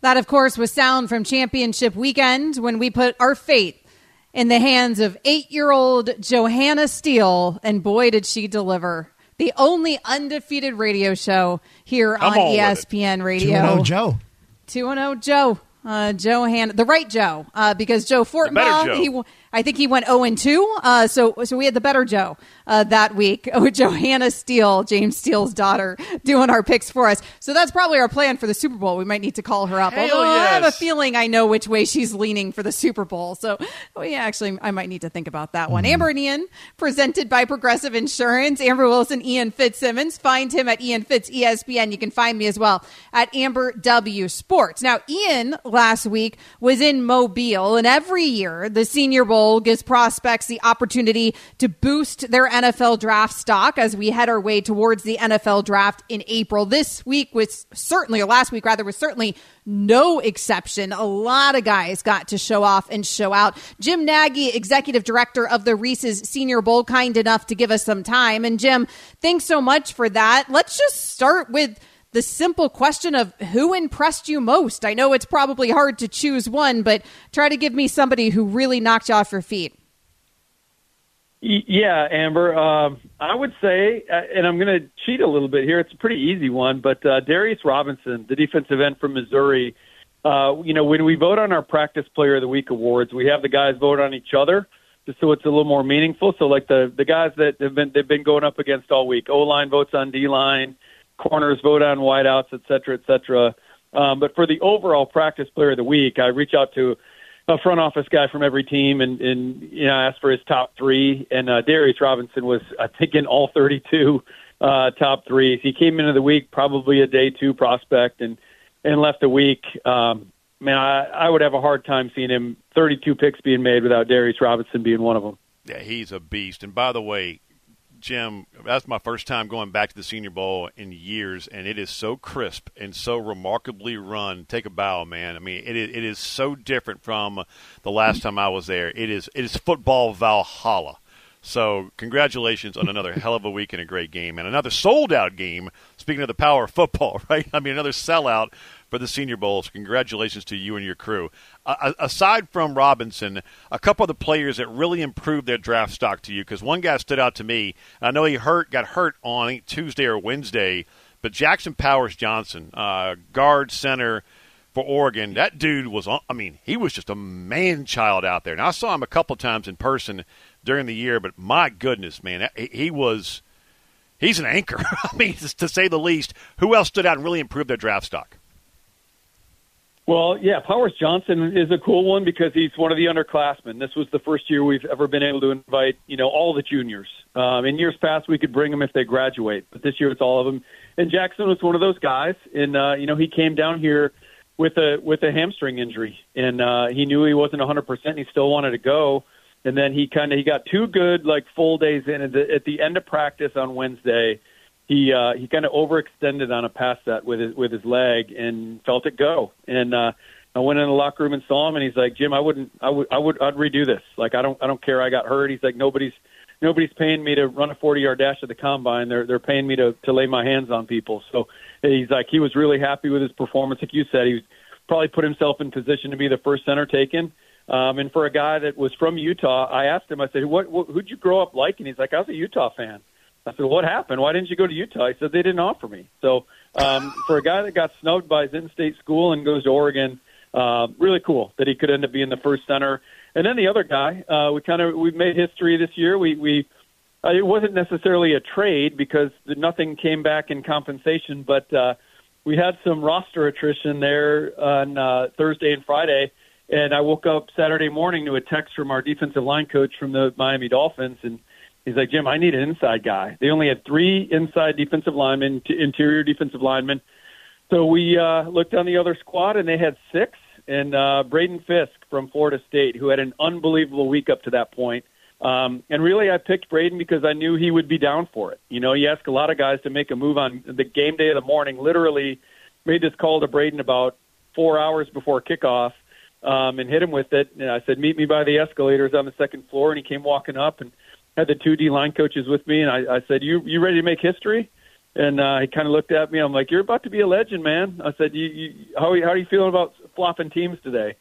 That, of course, was sound from championship weekend when we put our fate in the hands of eight-year-old Johanna Steele, and boy, did she deliver. The only undefeated radio show here I'm on ESPN Radio. 2-0 Joe. 2 0 Joe. Uh, Joe Han, the right Joe, uh, because Joe better Fortenbaugh, Joe. he, w- I think he went 0 and 2. Uh, so, so we had the better Joe uh, that week with Johanna Steele, James Steele's daughter, doing our picks for us. So that's probably our plan for the Super Bowl. We might need to call her up. Hell Although I have a feeling I know which way she's leaning for the Super Bowl. So, oh, yeah, actually, I might need to think about that Mm-hmm. one. Amber and Ian, presented by Progressive Insurance. Amber Wilson, Ian Fitzsimmons. Find him at Ian Fitz ESPN. You can find me as well at Amber W Sports. Now, Ian last week was in Mobile, and every year the Senior Bowl gives prospects the opportunity to boost their NFL draft stock as we head our way towards the NFL draft in April. This week was certainly, or last week rather, was certainly no exception. A lot of guys got to show off and show out. Jim Nagy, executive director of the Reese's Senior Bowl, kind enough to give us some time. And Jim, thanks so much for that. Let's just start with the simple question of who impressed you most. I know it's probably hard to choose one, but try to give me somebody who really knocked you off your feet. Yeah, Amber. Um, I would say, uh, and I'm going to cheat a little bit here. It's a pretty easy one, but uh, Darius Robinson, the defensive end from Missouri. Uh, you know, when we vote on our Practice Player of the Week awards, we have the guys vote on each other, just so it's a little more meaningful. So, like the the guys that have been they've been going up against all week. O line votes on D line, corners vote on wideouts, et cetera, et cetera. Um, but for the overall Practice Player of the Week, I reach out to a front office guy from every team and, and you know asked for his top three and uh, Darius Robinson was I think in all 32 uh, top threes. He came into the week probably a day two prospect and and left the week. Um, man, I, I would have a hard time seeing him 32 picks being made without Darius Robinson being one of them. Yeah, he's a beast. And by the way, Jim, that's my first time going back to the Senior Bowl in years, and it is so crisp and so remarkably run. Take a bow, man. I mean, it is, it is so different from the last time I was there. It is it is football Valhalla. So, congratulations on another hell of a week and a great game, and another sold out game. Speaking of the power of football, right? I mean, another sellout for the Senior Bowl. So, congratulations to you and your crew. Uh, aside from Robinson, a couple of the players that really improved their draft stock to you, because one guy stood out to me. I know he hurt, got hurt on Tuesday or Wednesday, but Jackson Powers Johnson, uh, guard center for Oregon, that dude was. I mean, he was just a man child out there. And I saw him a couple times in person during the year, but my goodness, man, he, was. He's an anchor. I mean, to say the least. Who else stood out and really improved their draft stock? Well, yeah, Powers Johnson is a cool one because he's one of the underclassmen. This was the first year we've ever been able to invite, you know, all the juniors. Um, in years past, we could bring them if they graduate, but this year it's all of them. And Jackson was one of those guys, and uh, you know, he came down here with a with a hamstring injury, and uh, he knew he wasn't 100. percent He still wanted to go, and then he kind of he got two good like full days in. At the, at the end of practice on Wednesday, he uh, he kind of overextended on a pass set with his with his leg and felt it go. And uh, I went in the locker room and saw him, and he's like, Jim, I wouldn't, I would, I would, I'd redo this. Like I don't, I don't care. I got hurt. He's like, nobody's, nobody's paying me to run a 40 yard dash at the combine. They're they're paying me to to lay my hands on people. So he's like, he was really happy with his performance. Like you said, he was probably put himself in position to be the first center taken. Um, and for a guy that was from Utah, I asked him, I said, what, what who'd you grow up like? And he's like, I was a Utah fan. I said, what happened? Why didn't you go to Utah? He said, they didn't offer me. So um, for a guy that got snubbed by his in-state school and goes to Oregon, uh, really cool that he could end up being the first center. And then the other guy, uh, we kind of we made history this year. We we uh, it wasn't necessarily a trade because nothing came back in compensation, but uh, we had some roster attrition there on uh, Thursday and Friday. And I woke up Saturday morning to a text from our defensive line coach from the Miami Dolphins, and he's like, "Jim, I need an inside guy." They only had three inside defensive linemen, t- interior defensive linemen. So we uh, looked on the other squad, and they had six. And uh, Braden Fiske from Florida State, who had an unbelievable week up to that point. Um, and really, I picked Braden because I knew he would be down for it. You know, you ask a lot of guys to make a move on the game day of the morning. Literally, made this call to Braden about four hours before kickoff um, and hit him with it. And I said, "Meet me by the escalators on the second floor." And he came walking up and had the two D line coaches with me. And I, I said, "You you ready to make history?" And uh, he kind of looked at me. I'm like, "You're about to be a legend, man." I said, "You, you how how are you feeling about flopping teams today?"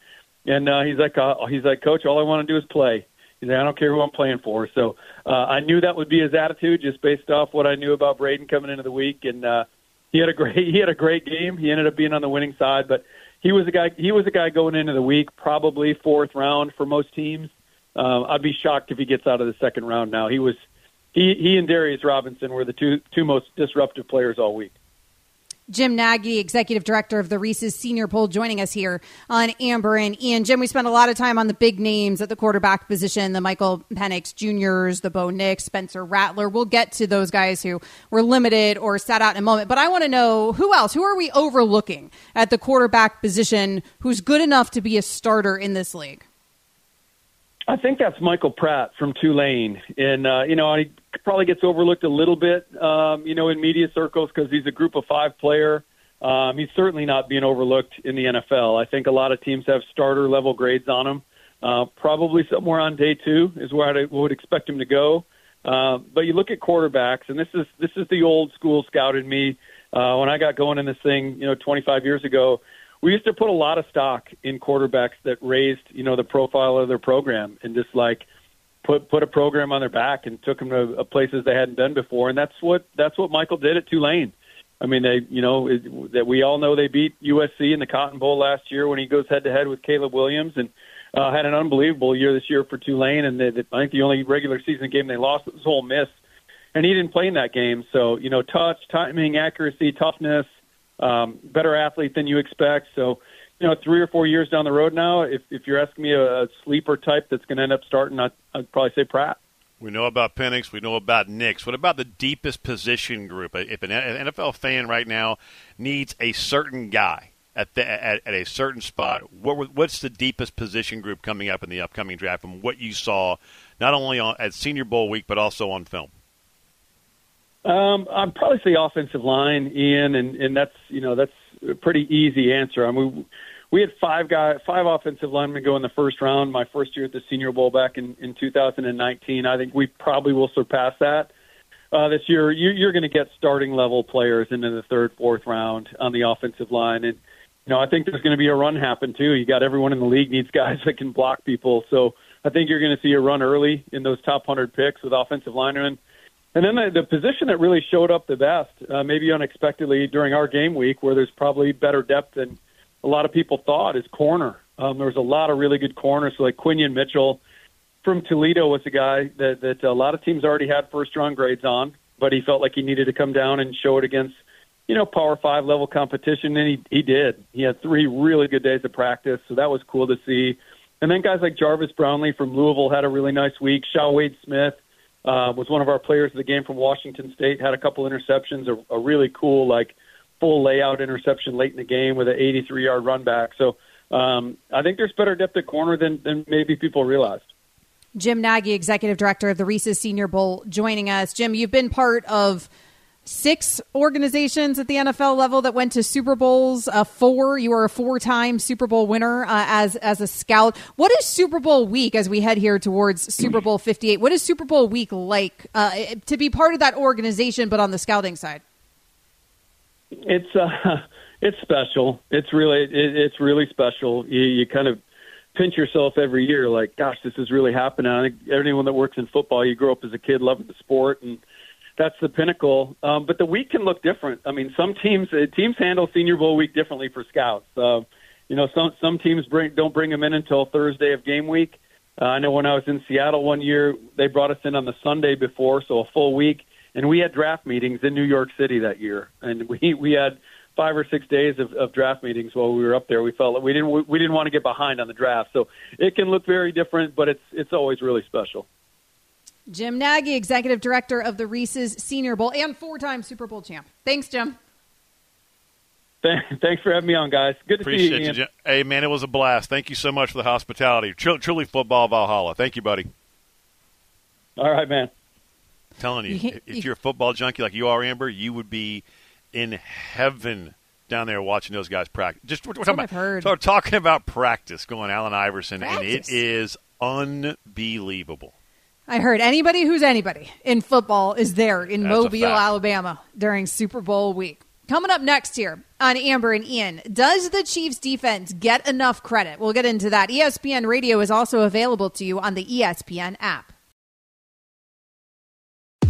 And uh, he's like, uh, "He's like, Coach, all I want to do is play." He's like, "I don't care who I'm playing for." So uh, I knew that would be his attitude, just based off what I knew about Braden coming into the week. And uh, he had a great he had a great game. He ended up being on the winning side, but he was a guy. He was a guy going into the week, probably fourth round for most teams. Um, I'd be shocked if he gets out of the second round now. He was he he and Darius Robinson were the two two most disruptive players all week. Jim Nagy, executive director of the Reese's Senior Bowl, joining us here on Amber and Ian. Jim, we spent a lot of time on the big names at the quarterback position, the Michael Penix Juniors, the Bo Nix, Spencer Rattler. We'll get to those guys who were limited or sat out in a moment. But I want to know who else, who are we overlooking at the quarterback position who's good enough to be a starter in this league? I think that's Michael Pratt from Tulane, and uh, you know he probably gets overlooked a little bit, um, you know, in media circles because he's a Group of Five player. Um, he's certainly not being overlooked in the NFL. I think a lot of teams have starter level grades on him. Uh, probably somewhere on day two is where I would expect him to go. Uh, but you look at quarterbacks, and this is this is the old school scout in me. Uh, when I got going in this thing, you know, 25 years ago, we used to put a lot of stock in quarterbacks that raised, you know, the profile of their program and just like put put a program on their back and took them to places they hadn't been before. And that's what that's what Michael did at Tulane. I mean, they, you know, it, that we all know they beat USC in the Cotton Bowl last year when he goes head to head with Caleb Williams and uh, had an unbelievable year this year for Tulane. And they, they, I think the only regular season game they lost was Ole Miss, and he didn't play in that game. So, you know, touch, timing, accuracy, toughness, um, better athlete than you expect. So, you know, three or four years down the road now, if if you're asking me a, a sleeper type that's going to end up starting, I'd, I'd probably say Pratt. We know about Penix. We know about Nix. What about the deepest position group? If an NFL fan right now needs a certain guy at, the, at, at a certain spot, what, what's the deepest position group coming up in the upcoming draft from what you saw, not only on, at Senior Bowl week, but also on film? Um, I'd probably say offensive line, Ian, and, and that's you know that's a pretty easy answer. I mean, we had five guys, five offensive linemen go in the first round. My first year at the Senior Bowl back in, in 2019. I think we probably will surpass that uh, this year. You, you're going to get starting level players into the third, fourth round on the offensive line, and you know I think there's going to be a run happen too. You got everyone in the league needs guys that can block people, so I think you're going to see a run early in those top hundred picks with offensive linemen. And then the, the position that really showed up the best, uh, maybe unexpectedly during our game week, where there's probably better depth than a lot of people thought, is corner. Um, there was a lot of really good corners, so like Quinyon Mitchell from Toledo was a guy that, that a lot of teams already had first round grades on, but he felt like he needed to come down and show it against, you know, Power Five level competition, and he he did. He had three really good days of practice, so that was cool to see. And then guys like Jarvis Brownlee from Louisville had a really nice week. Chau Wade Smith uh, was one of our players of the game from Washington State. Had a couple interceptions, a, a really cool like full layout interception late in the game with an 83 yard run back. So um, I think there's better depth at corner than, than maybe people realized. Jim Nagy, executive director of the Reese's Senior Bowl, joining us. Jim, you've been part of six organizations at the NFL level that went to Super Bowls. Uh, four, you are a four-time Super Bowl winner uh, as as a scout. What is Super Bowl week as we head here towards Super Bowl Fifty Eight? What is Super Bowl week like uh, to be part of that organization, but on the scouting side? It's uh, it's special. It's really it, it's really special. You, you kind of pinch yourself every year, like, gosh, this is really happening. I think anyone that works in football, you grow up as a kid loving the sport and that's the pinnacle. Um, but the week can look different. I mean, some teams uh, teams handle Senior Bowl week differently for scouts. Uh, you know, some some teams bring don't bring them in until Thursday of game week. Uh, I know when I was in Seattle one year, they brought us in on the Sunday before, so a full week, and we had draft meetings in New York City that year, and we we had five or six days of, of draft meetings while we were up there. We felt like we didn't we didn't want to get behind on the draft, so it can look very different, but it's it's always really special. Jim Nagy, executive director of the Reese's Senior Bowl and four time Super Bowl champ. Thanks, Jim. Thanks for having me on, guys. Good to Appreciate see you. you hey, man, it was a blast. Thank you so much for the hospitality. Truly, truly football Valhalla. Thank you, buddy. All right, man. I'm telling you, You- if you- you're a football junkie like you are, Amber, you would be in heaven down there watching those guys practice. Just we're, we're talking about I've heard. so we're talking about practice going Allen Iverson, and it is unbelievable. I heard anybody who's anybody in football is there in That's Mobile. Alabama during Super Bowl week. Coming up next here on Amber and Ian, does the Chiefs defense get enough credit? We'll get into that. ESPN Radio is also available to you on the ESPN app.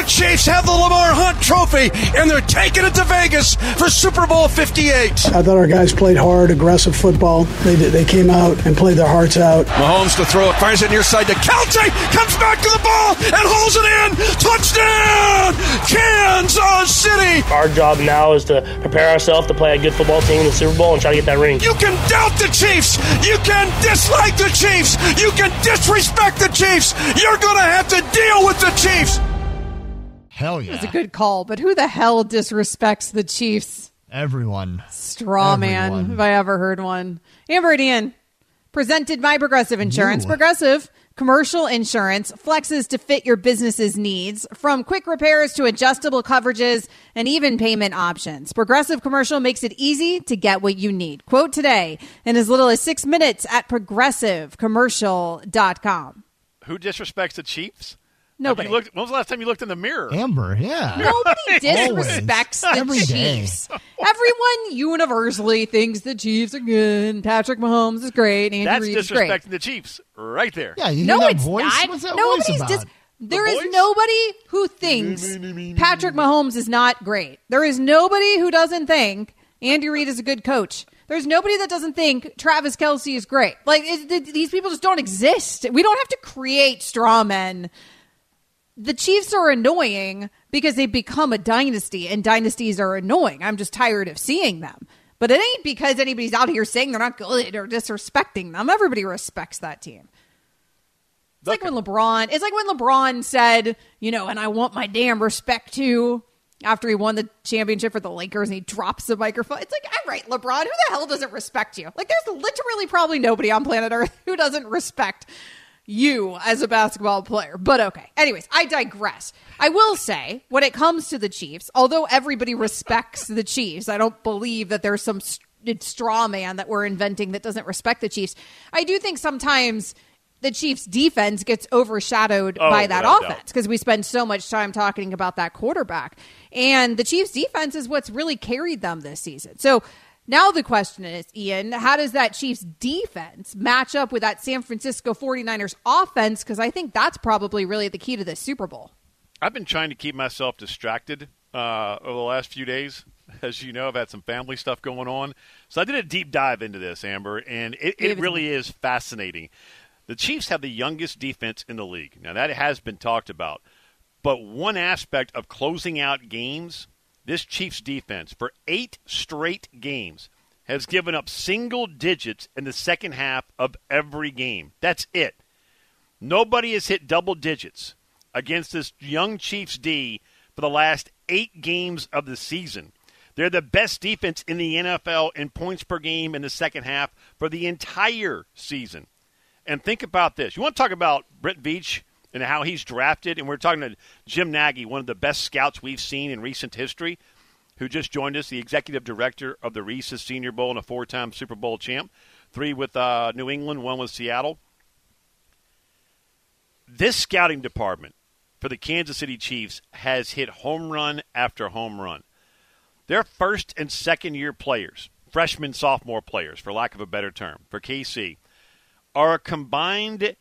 The Chiefs have the Lamar Hunt Trophy, and they're taking it to Vegas for Super Bowl 58. I thought our guys played hard, aggressive football. They did, they came out and played their hearts out. Mahomes to throw it, fires it near side to Kelce, comes back to the ball and holds it in. Touchdown, Kansas City. Our job now is to prepare ourselves to play a good football team in the Super Bowl and try to get that ring. You can doubt the Chiefs. You can dislike the Chiefs. You can disrespect the Chiefs. You're going to have to deal with the Chiefs. Hell yeah. It's a good call, but who the hell disrespects the Chiefs? Everyone. Straw man, Everyone. if I ever heard one. Amber and Ian, presented by Progressive Insurance. You. Progressive commercial insurance flexes to fit your business's needs, from quick repairs to adjustable coverages and even payment options. Progressive Commercial makes it easy to get what you need. Quote today in as little as six minutes at progressivecommercial.com. Who disrespects the Chiefs? Nobody. Have you looked, when was the last time you looked in the mirror? Amber, yeah. Nobody disrespects the Every day. Chiefs. Everyone universally thinks the Chiefs are good. Patrick Mahomes is great. Andy That's Reid is great. disrespecting the Chiefs right there. Yeah, you hear No, that it's voice? not. What's that Nobody's voice about? dis- There is voice? nobody who thinks Patrick Mahomes is not great. There is nobody who doesn't think Andy Reid is a good coach. There's nobody that doesn't think Travis Kelce is great. Like it, th- these people just don't exist. We don't have to create straw men. The Chiefs are annoying because they've become a dynasty, and dynasties are annoying. I'm just tired of seeing them. But it ain't because anybody's out here saying they're not good or disrespecting them. Everybody respects that team. It's like when LeBron. It's like when LeBron said, you know, and I want my damn respect too. After he won the championship for the Lakers and he drops the microphone. It's like, all right, LeBron, who the hell doesn't respect you? Like, there's literally probably nobody on planet Earth who doesn't respect you as a basketball player. But okay. Anyways, I digress. I will say, when it comes to the Chiefs, although everybody respects the Chiefs, I don't believe that there's some st- straw man that we're inventing that doesn't respect the Chiefs. I do think sometimes the Chiefs defense gets overshadowed Oh, by that without a doubt. offense because we spend so much time talking about that quarterback. And the Chiefs defense is what's really carried them this season. So now the question is, Ian, how does that Chiefs defense match up with that San Francisco 49ers offense? Because I think that's probably really the key to this Super Bowl. I've been trying to keep myself distracted uh, over the last few days. As you know, I've had some family stuff going on. So I did a deep dive into this, Amber, and it, it it really is fascinating. The Chiefs have the youngest defense in the league. Now, that has been talked about. But one aspect of closing out games this Chiefs defense for eight straight games has given up single digits in the second half of every game. That's it. Nobody has hit double digits against this young Chiefs D for the last eight games of the season. They're the best defense in the NFL in points per game in the second half for the entire season. And think about this. You want to talk about Brett Veach and how he's drafted? And we're talking to Jim Nagy, one of the best scouts we've seen in recent history, who just joined us, the executive director of the Reese's Senior Bowl and a four time Super Bowl champ, three with uh, New England, one with Seattle. This scouting department for the Kansas City Chiefs has hit home run after home run. Their first and second year players, freshman, sophomore players, for lack of a better term, for KC, are a combined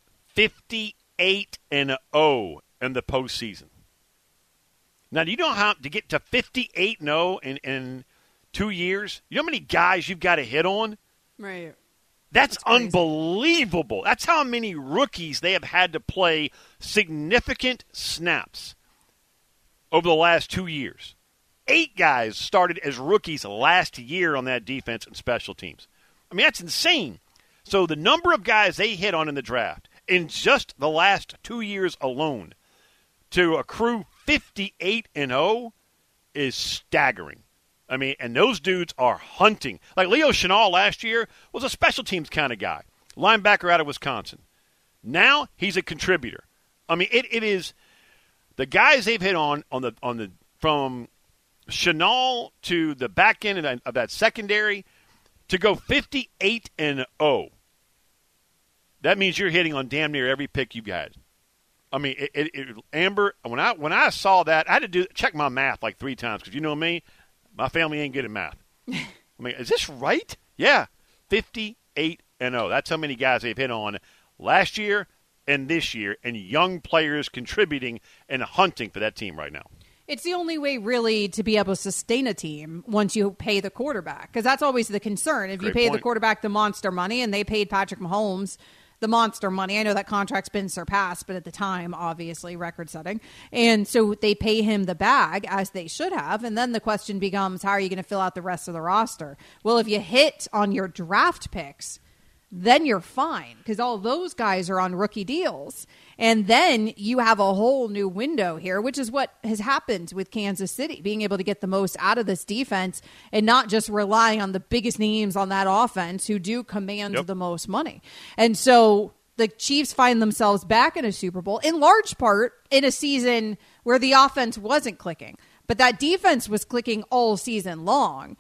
58 and 0 in the postseason. Now, do you know how to get to 58 0 in, in two years? You know how many guys you've got to hit on? Right. That's, That's unbelievable. That's how many rookies they have had to play significant snaps over the last two years. Eight guys started as rookies last year on that defense and special teams. I mean, that's insane. So the number of guys they hit on in the draft in just the last two years alone to accrue 58 and 0 is staggering. I mean, and those dudes are hunting. Like Leo Chenal last year was a special teams kind of guy, linebacker out of Wisconsin. Now he's a contributor. I mean, it, it is the guys they've hit on on the on the from Chenal to the back end of that, of that secondary to go 58 and 0. That means you're hitting on damn near every pick you've had. I mean, it, it, it, Amber. When I when I saw that, I had to do check my math like three times because you know me, my family ain't good at math. I mean, is this right? Yeah, fifty-eight and zero. That's how many guys they've hit on last year and this year, and young players contributing and hunting for that team right now. It's the only way, really, to be able to sustain a team once you pay the quarterback, because that's always the concern. If Great you pay point. the quarterback the monster money, and they paid Patrick Mahomes the monster money. I know that contract's been surpassed, but at the time, obviously, record setting. And so they pay him the bag as they should have. And then the question becomes how are you going to fill out the rest of the roster? Well, if you hit on your draft picks, then you're fine because all those guys are on rookie deals. And then you have a whole new window here, which is what has happened with Kansas City, being able to get the most out of this defense and not just relying on the biggest names on that offense who do command Yep. the most money. And so the Chiefs find themselves back in a Super Bowl, in large part in a season where the offense wasn't clicking, but that defense was clicking all season long.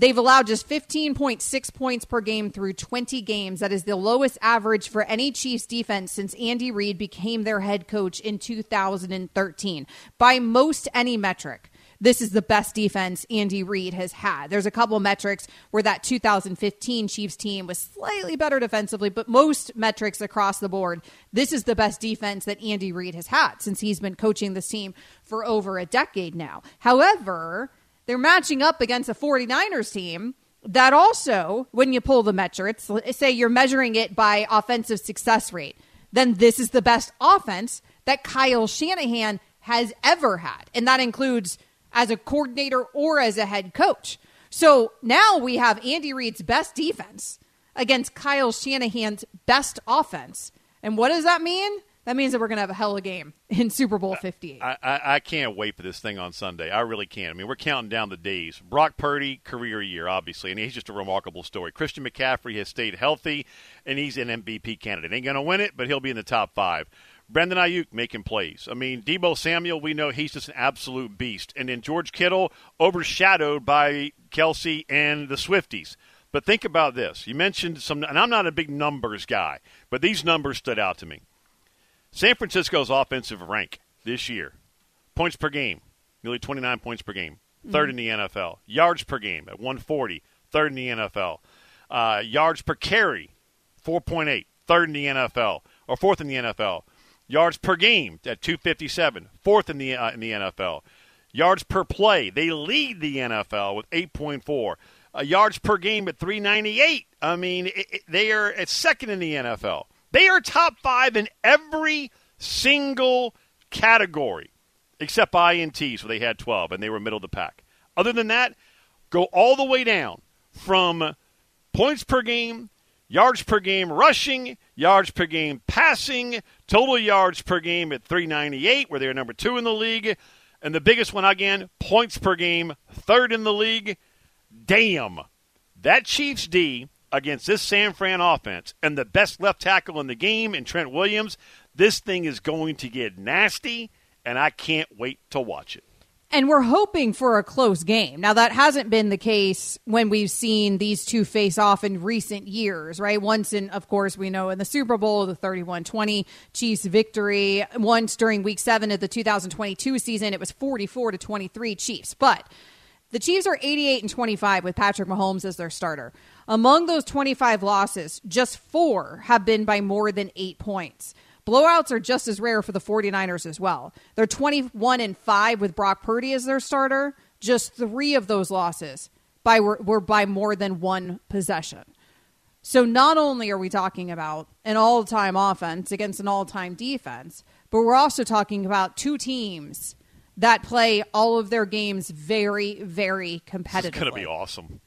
They've allowed just 15.6 points per game through 20 games. That is the lowest average for any Chiefs defense since Andy Reid became their head coach in 2013. By most any metric, this is the best defense Andy Reid has had. There's a couple metrics where that 2015 Chiefs team was slightly better defensively, but most metrics across the board, this is the best defense that Andy Reid has had since he's been coaching this team for over a decade now. However, they're matching up against a 49ers team that also, when you pull the metrics, say you're measuring it by offensive success rate, then this is the best offense that Kyle Shanahan has ever had. And that includes as a coordinator or as a head coach. So now we have Andy Reid's best defense against Kyle Shanahan's best offense. And what does that mean? That means that we're going to have a hell of a game in Super Bowl 58. I, I, I can't wait for this thing on Sunday. I really can't. I mean, we're counting down the days. Brock Purdy, career year, obviously, and he's just a remarkable story. Christian McCaffrey has stayed healthy, and he's an MVP candidate. Ain't going to win it, but he'll be in the top five. Brandon Aiyuk making plays. I mean, Deebo Samuel, we know he's just an absolute beast. And then George Kittle overshadowed by Kelce and the Swifties. But think about this. You mentioned some, and I'm not a big numbers guy, but these numbers stood out to me. San Francisco's offensive rank this year, points per game, nearly 29 points per game, 3rd in the NFL. Yards per game at 140, third in the NFL. Uh, yards per carry, 4.8, third in the NFL, or fourth in the NFL. Yards per game at 257, fourth in the uh, in the NFL. Yards per play, they lead the NFL with 8.4. Uh, yards per game at 398. I mean, it, it, they are at second in the NFL. They are top five in every single category. except INTs where they had 12 and they were middle of the pack. Other than that, go all the way down from points per game, yards per game rushing, yards per game passing, total yards per game at 398, where they're number two in the league. And the biggest one, again, points per game, third in the league. Damn. That Chiefs D against this San Fran offense and the best left tackle in the game in Trent Williams, this thing is going to get nasty, and I can't wait to watch it. And we're hoping for a close game. Now, that hasn't been the case when we've seen these two face off in recent years, right? Once in, of course, we know in the Super Bowl, the 31 20 Chiefs victory. Once during week seven of the 2022 season, it was 44 to 23 Chiefs. But the Chiefs are 88 and 25 with Patrick Mahomes as their starter. Among those 25 losses, just four have been by more than eight points. Blowouts are just as rare for the 49ers as well. They're 21 and 5 with Brock Purdy as their starter. Just 3 of those losses by were, were by more than one possession. So not only are we talking about an all-time offense against an all-time defense, but we're also talking about two teams that play all of their games very very competitively. It's going to be awesome.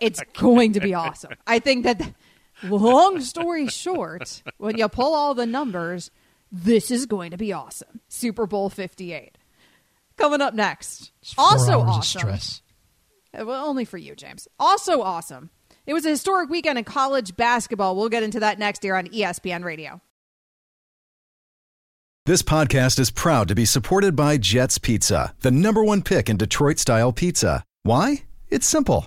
It's going to be awesome. I think that long story short, when you pull all the numbers, this is going to be awesome. Super Bowl 58. Coming up next. Also awesome. stress. Uh, Well, only for you, James. Also awesome. It was a historic weekend in college basketball. We'll get into that next year on ESPN Radio. This podcast is proud to be supported by Jets Pizza, the number one pick in Detroit style pizza. Why? It's simple.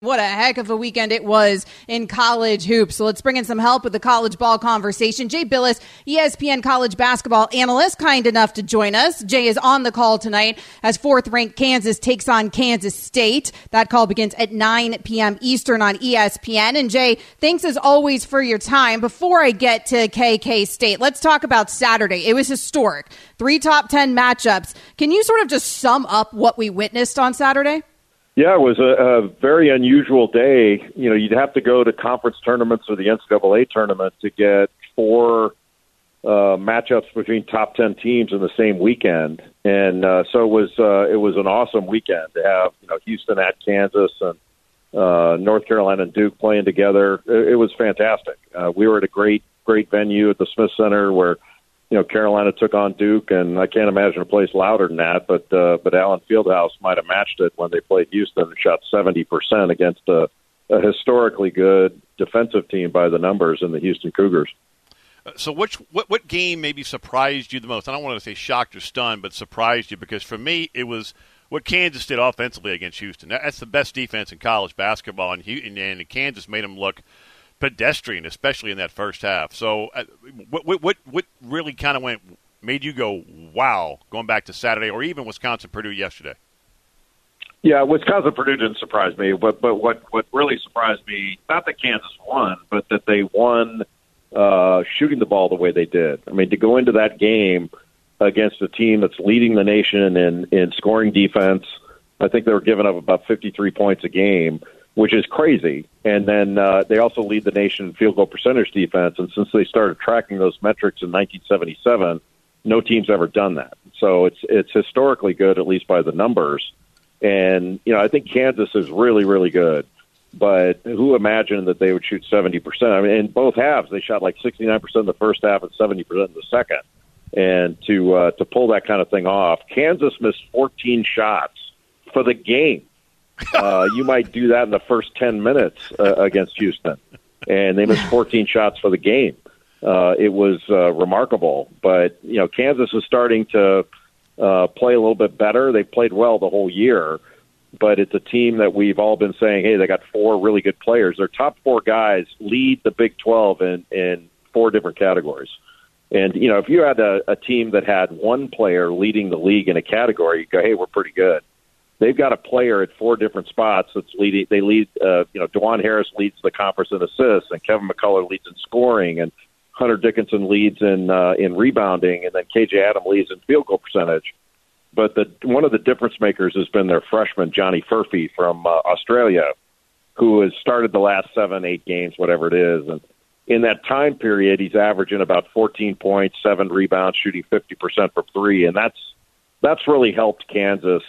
What a heck of a weekend it was in college hoops. So let's bring in some help with the college ball conversation. Jay Bilas, ESPN college basketball analyst, kind enough to join us. Jay is on the call tonight as fourth ranked Kansas takes on Kansas State. That call begins at 9 p.m. Eastern on ESPN. And Jay, thanks as always for your time. Before I get to KK State, let's talk about Saturday. It was historic. Three top 10 matchups. Can you sort of just sum up what we witnessed on Saturday? Yeah, it was a, a very unusual day. You know, you'd have to go to conference tournaments or the NCAA tournament to get four uh, matchups between top ten teams in the same weekend, and uh, so it was uh, it was an awesome weekend to have you know Houston at Kansas and uh, North Carolina and Duke playing together. It, it was fantastic. Uh, we were at a great great venue at the Smith Center where you know Carolina took on Duke, and I can't imagine a place louder than that. But uh, but Allen Fieldhouse might have matched it when they played Houston and shot seventy percent against a, a historically good defensive team by the numbers in the Houston Cougars. Uh, So, which what what game maybe surprised you the most? I don't want to say shocked or stunned, but surprised you because for me it was what Kansas did offensively against Houston. That's the best defense in college basketball, and, and Kansas made them look pedestrian, especially in that first half. So, uh, what what what, really kind of went made you go wow going back to Saturday or even Wisconsin Purdue yesterday? Yeah, Wisconsin Purdue didn't surprise me, but but what what really surprised me, not that Kansas won, but that they won uh, shooting the ball the way they did. I mean, to go into that game against a team that's leading the nation in in scoring defense, I think they were giving up about 53 points a game, which is crazy. And then uh, they also lead the nation in field goal percentage defense. And since they started tracking those metrics in 1977, no team's ever done that. So it's it's historically good, at least by the numbers. And you know, I think Kansas is really, really good. But who imagined that they would shoot seventy percent? I mean, in both halves, they shot like sixty nine percent in the first half and seventy percent in the second. and to uh, to pull that kind of thing off. Kansas missed 14 shots for the game. Uh, you might do that in the first 10 minutes uh, against Houston, and they missed 14 shots for the game. Uh, it was uh, remarkable, but you know Kansas is starting to uh, play a little bit better. They played well the whole year, but it's a team that we've all been saying, hey, they got four really good players. Their top four guys lead the Big 12 in in four different categories. And you know, if you had a, a team that had one player leading the league in a category, you go, hey, we're pretty good. They've got a player at four different spots that's leading. They lead. Uh, you know, Dajuan Harris leads the conference in assists, and Kevin McCullar leads in scoring, and Hunter Dickinson leads in uh, in rebounding, and then KJ Adam leads in field goal percentage. But the one of the difference makers has been their freshman Johnny Furphy from uh, Australia, who has started the last seven, eight games, whatever it is, and in that time period, he's averaging about 14 points, seven rebounds, shooting 50% from three, and that's that's really helped Kansas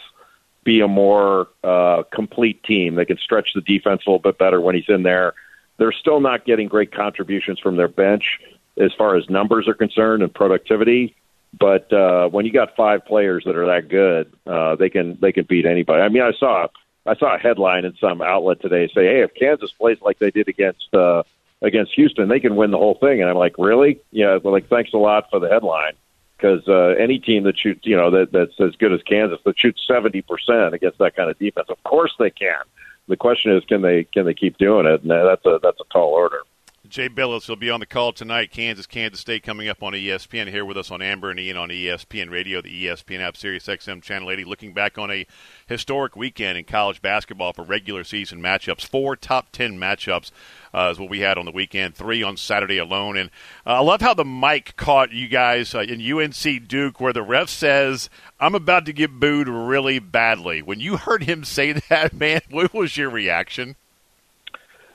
be a more uh, complete team. They can stretch the defense a little bit better when he's in there. They're still not getting great contributions from their bench as far as numbers are concerned and productivity. But uh, when you got five players that are that good, uh, they can they can beat anybody. I mean, I saw I saw a headline in some outlet today say, "Hey, if Kansas plays like they did against uh, against Houston, they can win the whole thing." And I'm like, "Really? Yeah." Like, thanks a lot for the headline because uh, any team that shoots, you know, that, that's as good as Kansas that shoots 70 percent against that kind of defense, of course they can. The question is, can they can they keep doing it? And that's a that's a tall order. Jay Bilas will be on the call tonight. Kansas, Kansas State coming up on ESPN here with us on Amber and Ian on ESPN Radio, the ESPN app, Sirius XM Channel 80. Looking back on a historic weekend in college basketball for regular season matchups. Four top 10 matchups uh, is what we had on the weekend, three on Saturday alone. And uh, I love how the mic caught you guys uh, in UNC Duke, where the ref says, I'm about to get booed really badly. When you heard him say that, man, what was your reaction?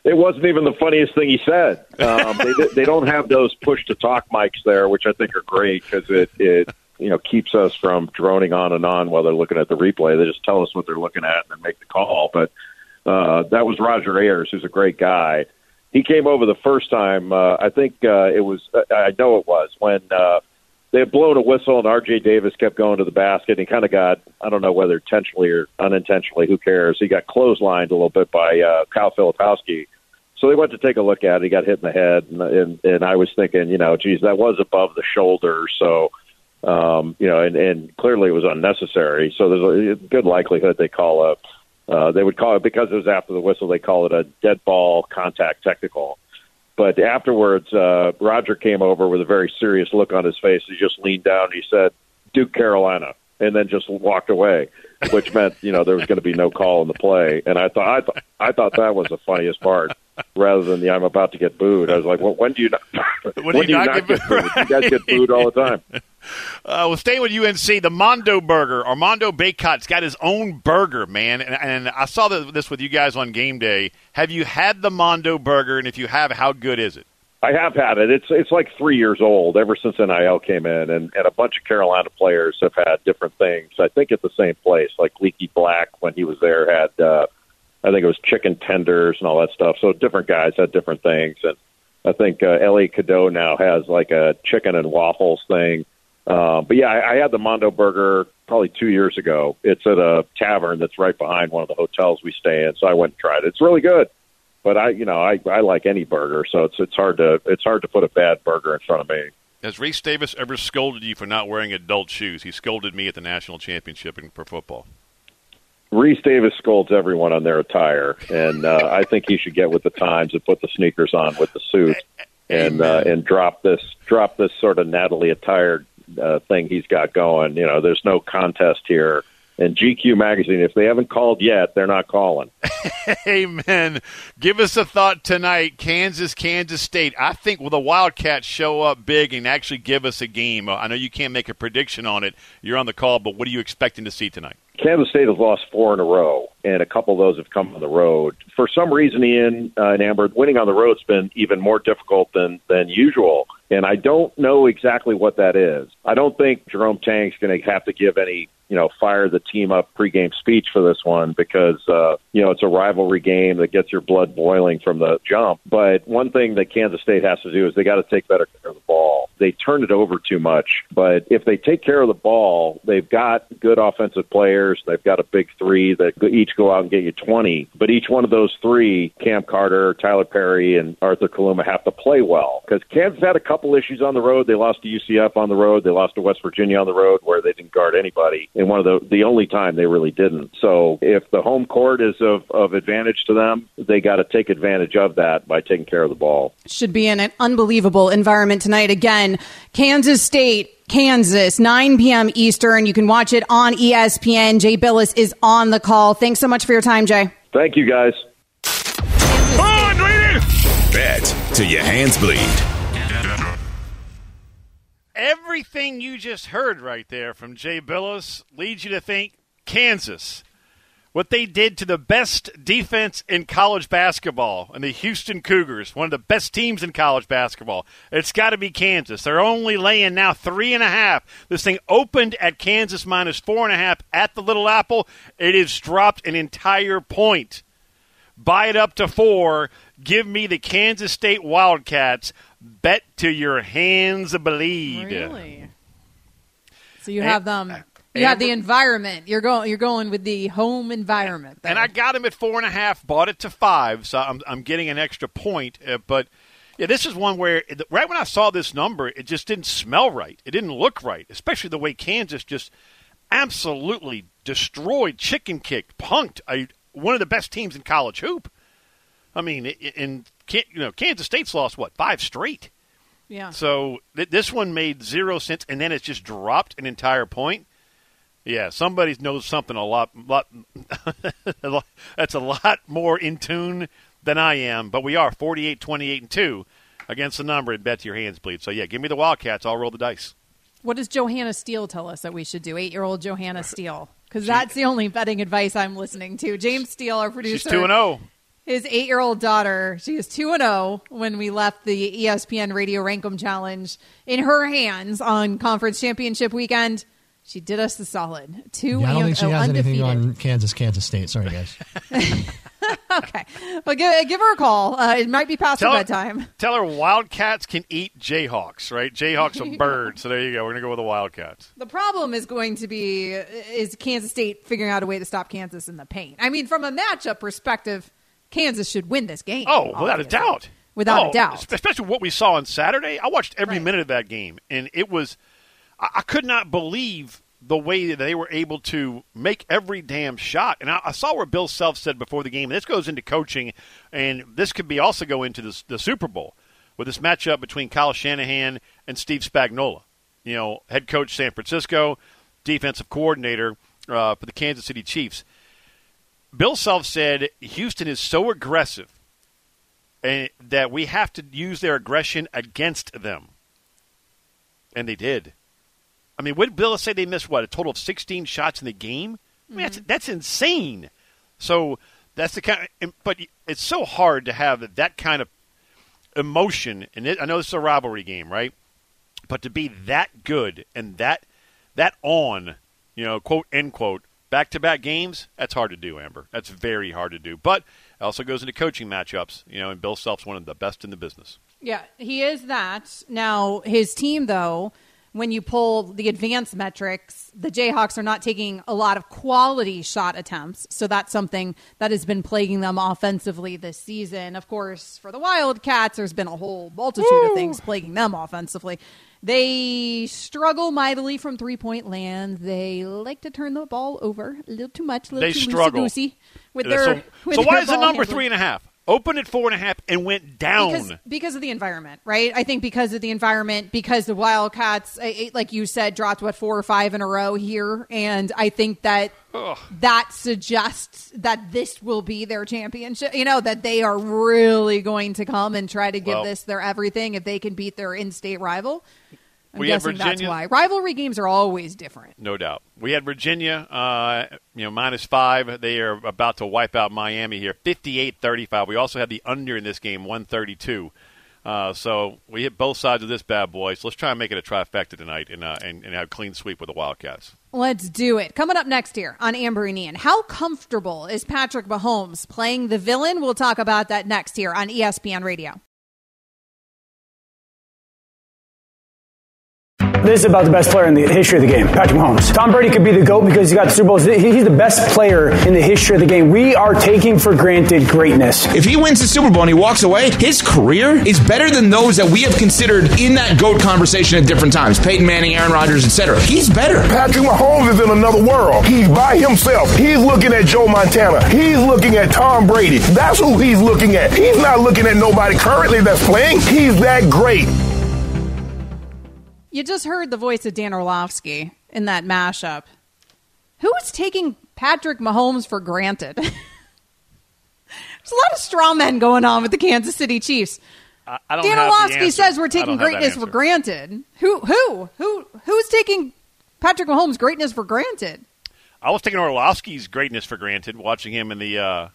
It wasn't even the funniest thing he said. Um, they, they don't have those push to talk mics there, which I think are great because it, it you know keeps us from droning on and on while they're looking at the replay. They just tell us what they're looking at and then make the call. But uh, that was Roger Ayers, who's a great guy. He came over the first time. Uh, I think uh, it was. I know it was when uh, they had blown a whistle and R.J. Davis kept going to the basket. And he kind of got. I don't know whether intentionally or unintentionally. Who cares? He got clotheslined a little bit by uh, Kyle Filipowski so they went to take a look at it. He got hit in the head, and and, and I was thinking, you know, geez, that was above the shoulder, so um, you know, and, and clearly it was unnecessary. So there's a good likelihood they call a uh, they would call it because it was after the whistle. They call it a dead ball contact technical. But afterwards, uh, Roger came over with a very serious look on his face. He just leaned down. And he said, "Duke, Carolina," and then just walked away, which meant you know there was going to be no call in the play. And I thought I, th- I thought that was the funniest part rather than the I'm about to get booed. I was like, well, when do you not? when, when do you, not, not, get, booed? You guys get booed all the time. Uh, well, staying with UNC, the Mondo Burger. Armando Bacot's got his own burger, man. And, and I saw this with you guys on game day. Have you had the Mondo Burger? And if you have, how good is it? I have had it. It's it's like three years old ever since NIL came in, and, and a bunch of Carolina players have had different things. I think at the same place, like Leaky Black when he was there had uh, I think it was chicken tenders and all that stuff. So different guys had different things, and I think uh, Elliot Cadeau now has like a chicken and waffles thing. Uh, but yeah, I, I had the Mondo Burger probably two years ago. It's at a tavern that's right behind one of the hotels we stay in. So I went and tried it. It's really good. But I, you know, I, I like any burger, so it's it's hard to it's hard to put a bad burger in front of me. Has Rece Davis ever scolded you for not wearing adult shoes? He scolded me at the national championship in, for football. Rece Davis scolds everyone on their attire, and uh, I think he should get with the times and put the sneakers on with the suit, and uh, and drop this drop this sort of Natalie attired uh, thing he's got going. You know, there's no contest here. And GQ magazine, if they haven't called yet, they're not calling. Amen. Give us a thought tonight, Kansas, Kansas State. I think will the Wildcats show up big and actually give us a game? I know you can't make a prediction on it. You're on the call, but what are you expecting to see tonight? Kansas State has lost four in a row, and a couple of those have come on the road. For some reason, Ian uh, and Amber, winning on the road's been even more difficult than than usual, and I don't know exactly what that is. I don't think Jerome Tang's going to have to give any, you know, fire the team up pregame speech for this one because uh, you know it's a rivalry game that gets your blood boiling from the jump. But one thing that Kansas State has to do is they got to take better care of the ball they turn it over too much. But if they take care of the ball, they've got good offensive players. They've got a big three that each go out and get you 20. But each one of those three, Cam Carter, Tylor Perry, and Arthur Kaluma, have to play well. Because Kansas had a couple issues on the road. They lost to UCF on the road. They lost to West Virginia on the road where they didn't guard anybody. And one of the, the only time they really didn't. So if the home court is of, of advantage to them, they got to take advantage of that by taking care of the ball. Should be in an unbelievable environment tonight. Again, Kansas State Kansas, 9 p.m. Eastern. You can watch it on ESPN. Jay Bilas is on the call. Thanks so much for your time, Jay. Thank you, guys. Bet till your hands bleed. Everything you just heard right there from Jay Bilas leads you to think Kansas. What they did to the best defense in college basketball and the Houston Cougars, one of the best teams in college basketball. It's got to be Kansas. They're only laying now three and a half. This thing opened at Kansas minus four and a half at the Little Apple. It has dropped an entire point. Buy it up to four. Give me the Kansas State Wildcats. Bet to your hands bleed. Really? So you have them. You have the environment. You're going. You're going with the home environment. And I got him at four and a half. Bought it to five, so I'm I'm getting an extra point. Uh, but yeah, this is one where right when I saw this number, it just didn't smell right. It didn't look right, especially the way Kansas just absolutely destroyed, chicken kicked, punked a, one of the best teams in college hoop. I mean, in you know, Kansas State's lost what five straight. Yeah. So th- this one made zero sense, and then it's just dropped an entire point. Yeah, somebody knows something a lot, lot. that's a lot more in tune than I am. But we are 48, 28, and two against the number and bet your hands bleed. So yeah, give me the Wildcats. I'll roll the dice. What does Johanna Steele tell us that we should do? Eight-year-old Johanna Steele, because that's the only betting advice I'm listening to. James Steele, our producer, She's two and oh. Zero. His eight-year-old daughter, she is two and zero when we left the ESPN Radio Rankum Challenge in her hands on Conference Championship weekend. She did us the solid. Two Yeah, I don't think she oh, has anything undefeated. on Kansas, Kansas State. Sorry, guys. okay, well, give, give her a call. Uh, it might be past her Tell her, bedtime. tell her Wildcats can eat Jayhawks, right? Jayhawks are birds. So there you go. We're gonna go with the Wildcats. The problem is going to be is Kansas State figuring out a way to stop Kansas in the paint. I mean, from a matchup perspective, Kansas should win this game. Oh, without a doubt. Without Oh, a doubt. Especially what we saw on Saturday. I watched every minute of that game, and it was. I, I could not believe the way that they were able to make every damn shot. And I, I saw where Bill Self said before the game, and this goes into coaching, and this could be also go into the, the Super Bowl with this matchup between Kyle Shanahan and Steve Spagnuolo. You know, head coach San Francisco, defensive coordinator uh, for the Kansas City Chiefs. Bill Self said Houston is so aggressive and that we have to use their aggression against them. And they did. I mean, would Bill say they missed what a total of 16 shots in the game? I mean, that's mm-hmm. that's insane. So that's the kind. Of, but it's so hard to have that kind of emotion. And it, I know this is a rivalry game, right? But to be that good and that that on, you know, quote end quote, back to back games, that's hard to do, Amber. That's very hard to do. But it also goes into coaching matchups, you know, and Bill Self's one of the best in the business. Yeah, he is that. Now, his team, though, when you pull the advanced metrics, the Jayhawks are not taking a lot of quality shot attempts. So that's something that has been plaguing them offensively this season. Of course, for the Wildcats, there's been a whole multitude of things plaguing them offensively. They struggle mightily from three point land. They like to turn the ball over a little too much, a little They too struggle. loosey-goosey with Uh, their. so, with so why their is it number handling. three and a half? Opened at four and a half and went down. Because, because of the environment, right? I think because of the environment, because the Wildcats, like you said, dropped what four or five in a row here, and I think that that suggests that this will be their championship. You know that they are really going to come and try to give Well- this their everything if they can beat their in-state rival. I'm We had guessing that's Virginia- why rivalry games are always different. No doubt. We had Virginia, uh, you know, minus five. They are about to wipe out Miami here, 58-35. We also had the under in this game, 132. Uh, so we hit both sides of this bad boy. So let's try and make it a trifecta tonight and, uh, and, and have a clean sweep with the Wildcats. Let's do it. Coming up next here on Amber and Ian. How comfortable is Patrick Mahomes playing the villain? We'll talk about that next here on ESPN Radio. This is about the best player in the history of the game, Patrick Mahomes. Tom Brady could be the GOAT because he got the Super Bowls. He's the best player in the history of the game. We are taking for granted greatness. If he wins the Super Bowl and he walks away, his career is better than those that we have considered in that GOAT conversation at different times. Peyton Manning, Aaron Rodgers, etc. He's better. Patrick Mahomes is in another world. He's by himself. He's looking at Joe Montana. He's looking at Tom Brady. That's who he's looking at. He's not looking at nobody currently that's playing. He's that great. You just heard the voice of Dan Orlovsky in that mashup. Who is taking Patrick Mahomes for granted? There's a lot of straw men going on with the Kansas City Chiefs. I, I Dan Orlovsky says we're taking don't have that greatness for granted. Who who who who's taking Patrick Mahomes' greatness for granted? I was taking Orlovsky's greatness for granted, watching him in the uh,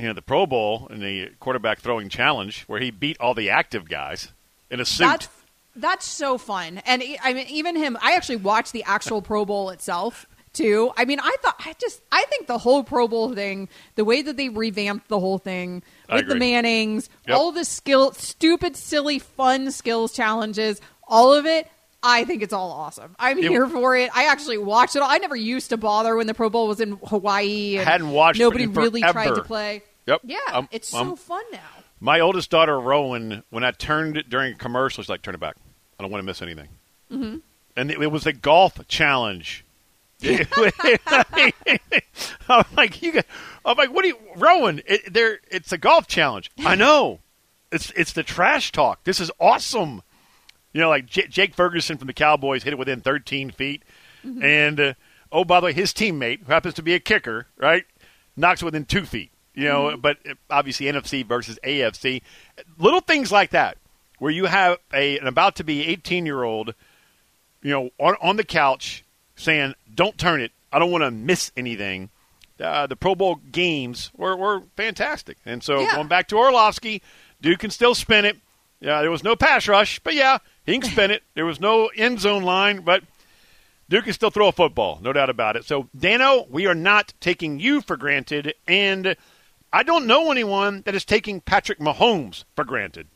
you know the Pro Bowl in the quarterback throwing challenge, where he beat all the active guys in a suit. That's that's so fun. And I mean, even him. I actually watched the actual Pro Bowl itself too. I mean, I thought I just I think the whole Pro Bowl thing, the way that they revamped the whole thing with the. Mannings, Yep. all the skill, stupid, silly, fun skills challenges, all of it. I think it's all awesome. I'm It- here for it. I actually watched it. all. I never used to bother when the Pro Bowl was in Hawaii. And Hadn't watched Nobody really tried to play. Yep. Yeah, Um, it's um, so fun now. My oldest daughter, Rowan, when I turned it during a commercial, she's like, "Turn it back. I don't want to miss anything." hmm And it, it was a golf challenge. I'm like, you. Got, I'm like, what do you, Rowan? It, there, it's a golf challenge. I know. It's it's the trash talk. This is awesome. You know, like J- Jake Ferguson from the Cowboys hit it within 13 feet, and uh, oh, by the way, his teammate, who happens to be a kicker, right, knocks it within two feet. You know, but uh, obviously NFC versus AFC, little things like that, where you have a an about to be 18 year old you know, on, on the couch saying, "Don't turn it. I don't want to miss anything." Uh, the Pro Bowl games were, were fantastic, and so Yeah. going back to Orlovsky, Duke can still spin it. Yeah, there was no pass rush, but yeah, he can spin it. There was no end zone line, but Duke can still throw a football, no doubt about it. So, Dano, we are not taking you for granted, and I don't know anyone that is taking Patrick Mahomes for granted.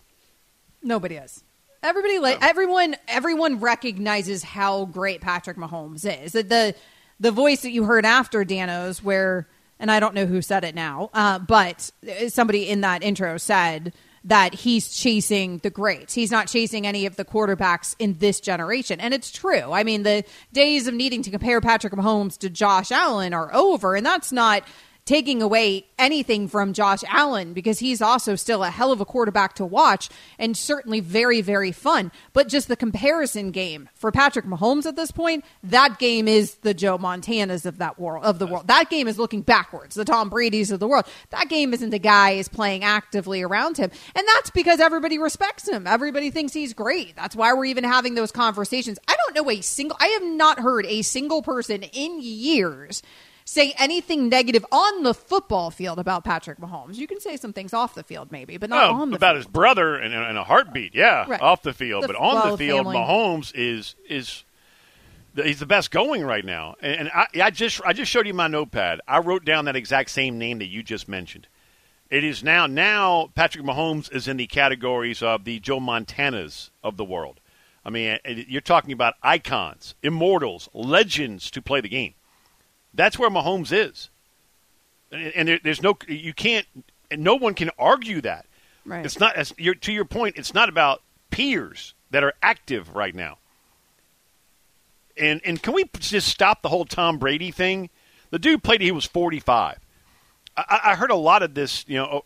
Nobody is. Everybody like everyone everyone recognizes how great Patrick Mahomes is. The the, the voice that you heard after Dano's where and I don't know who said it now, uh, but somebody in that intro said that he's chasing the greats. He's not chasing any of the quarterbacks in this generation. And it's true. I mean, the days of needing to compare Patrick Mahomes to Josh Allen are over, and that's not taking away anything from Josh Allen because he's also still a hell of a quarterback to watch and certainly very, very fun. But just the comparison game for Patrick Mahomes at this point, that game is the Joe Montanas of that world of the world. That game is looking backwards, the Tom Brady's of the world. That game isn't the guy is playing actively around him. And that's because everybody respects him. Everybody thinks he's great. That's why we're even having those conversations. I don't know a single I have not heard a single person in years say anything negative on the football field about Patrick Mahomes. You can say some things off the field, maybe, but not Oh, on the about field. his brother and, and a heartbeat, yeah, Right. off the field. The- but on well, the field, family. Mahomes is is he's the best going right now. And, and I, I just I just showed you my notepad. I wrote down that exact same name that you just mentioned. It is now now Patrick Mahomes is in the categories of the Joe Montanas of the world. I mean, you're talking about icons, immortals, legends to play the game. That's where Mahomes is, and, and there, there's no you can't, and no one can argue that. Right. It's not as to your point. It's not about peers that are active right now. And and can we just stop the whole Tom Brady thing? The dude played. He was 45. I, I heard a lot of this. You know,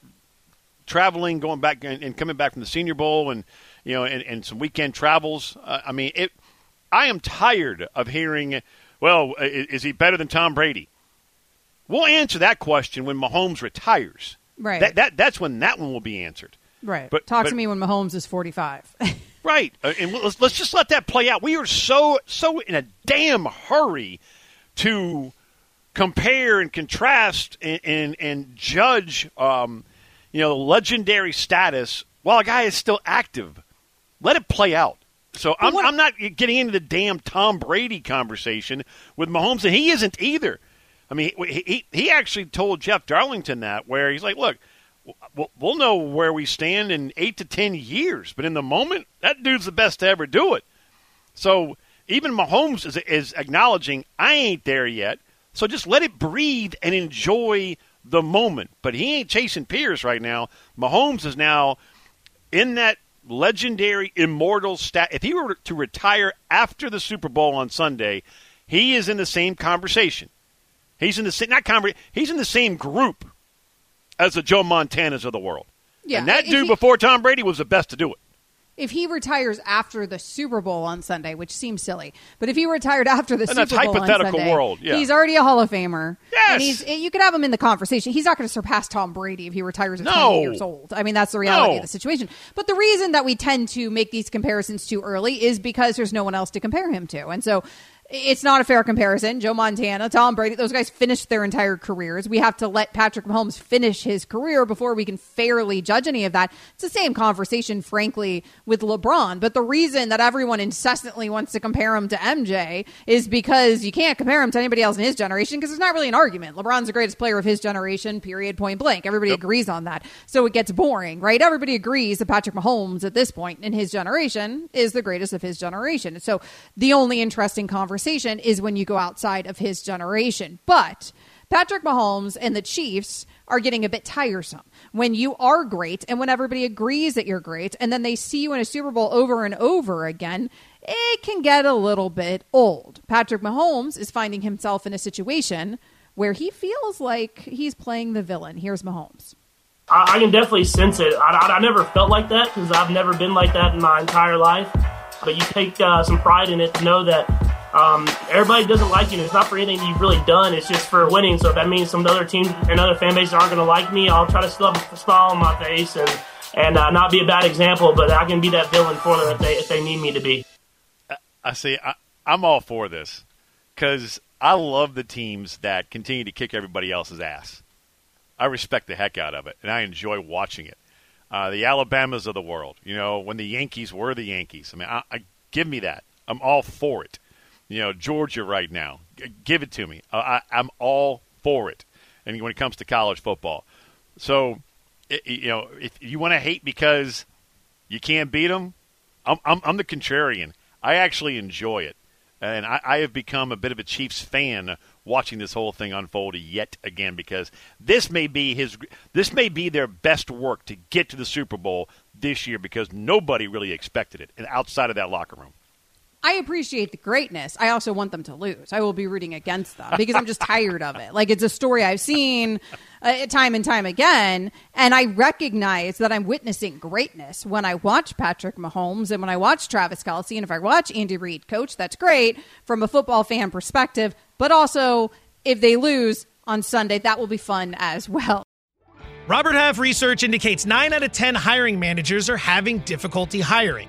traveling, going back and, and coming back from the Senior Bowl, and you know, and, and some weekend travels. Uh, I mean, it. I am tired of hearing. Well, is he better than Tom Brady? We'll answer that question when Mahomes retires. Right. That, that that's when that one will be answered. Right. But- Talk but- to me when Mahomes is 45. Right, uh, and let's, let's just let that play out. We are so so in a damn hurry to compare and contrast and and, and judge, um, you know, legendary status while a guy is still active. Let it play out. So I'm, I'm not getting into the damn Tom Brady conversation with Mahomes, and he isn't either. I mean, he, he, he actually told Jeff Darlington that, where he's like, look, we'll, we'll know where we stand in eight to ten years, but in the moment, that dude's the best to ever do it. So even Mahomes is, is acknowledging I ain't there yet. So just let it breathe and enjoy the moment. But he ain't chasing Pierce right now. Mahomes is now in that legendary immortal stat. If he were to retire after the Super Bowl on Sunday, he is in the same conversation. He's in the same not conver- He's in the same group as the Joe Montanas of the world. Yeah, and that dude he- before Tom Brady was the best to do it. If he retires after the Super Bowl on Sunday, which seems silly, but if he retired after the Super Bowl hypothetical on Sunday, world, yeah. he's already a Hall of Famer. Yes. and he's you could have him in the conversation. He's not going to surpass Tom Brady if he retires at No. 20 years old. I mean, that's the reality No. of the situation. But the reason that we tend to make these comparisons too early is because there's no one else to compare him to, and so. It's not a fair comparison. Joe Montana, Tom Brady, those guys finished their entire careers. We have to let Patrick Mahomes finish his career before we can fairly judge any of that. It's the same conversation, frankly, with LeBron. But the reason that everyone incessantly wants to compare him to MJ is because you can't compare him to anybody else in his generation because there's not really an argument. LeBron's the greatest player of his generation, period, point blank. Everybody agrees on that. So it gets boring, right? Everybody agrees that Patrick Mahomes at this point in his generation is the greatest of his generation. So the only interesting conversation is when you go outside of his generation. But Patrick Mahomes and the Chiefs are getting a bit tiresome when you are great and when everybody agrees that you're great and then they see you in a Super Bowl over and over again. It can get a little bit old. Patrick Mahomes is finding himself in a situation where he feels like he's playing the villain. Here's Mahomes. I, I can definitely sense it. I, I, I never felt like that because I've never been like that in my entire life. But you take uh, some pride in it to know that um, everybody doesn't like you. It's not for anything you've really done. It's just for winning. So if that means some other teams and other fan bases aren't going to like me, I'll try to still have a smile on my face and and uh, not be a bad example. But I can be that villain for them if they if they need me to be. I see. I, I'm all for this because I love the teams that continue to kick everybody else's ass. I respect the heck out of it, and I enjoy watching it. Uh, the Alabamas of the world, you know, when the Yankees were the Yankees. I mean, I, I give me that. I'm all for it. You know, Georgia right now, G- give it to me. I, I'm all for it. And when it comes to college football, so it, you know, if you want to hate because you can't beat them, I'm, I'm, I'm the contrarian. I actually enjoy it. And I, I have become a bit of a Chiefs fan watching this whole thing unfold yet again because this may be his this may be their best work to get to the Super Bowl this year because nobody really expected it and outside of that locker room. I appreciate the greatness. I also want them to lose. I will be rooting against them because I'm just tired of it. Like it's a story I've seen uh, time and time again, and I recognize that I'm witnessing greatness when I watch Patrick Mahomes and when I watch Travis Kelce, and if I watch Andy Reid coach, that's great from a football fan perspective. But also, if they lose on Sunday, that will be fun as well. Robert Half research indicates 9 out of 10 hiring managers are having difficulty hiring.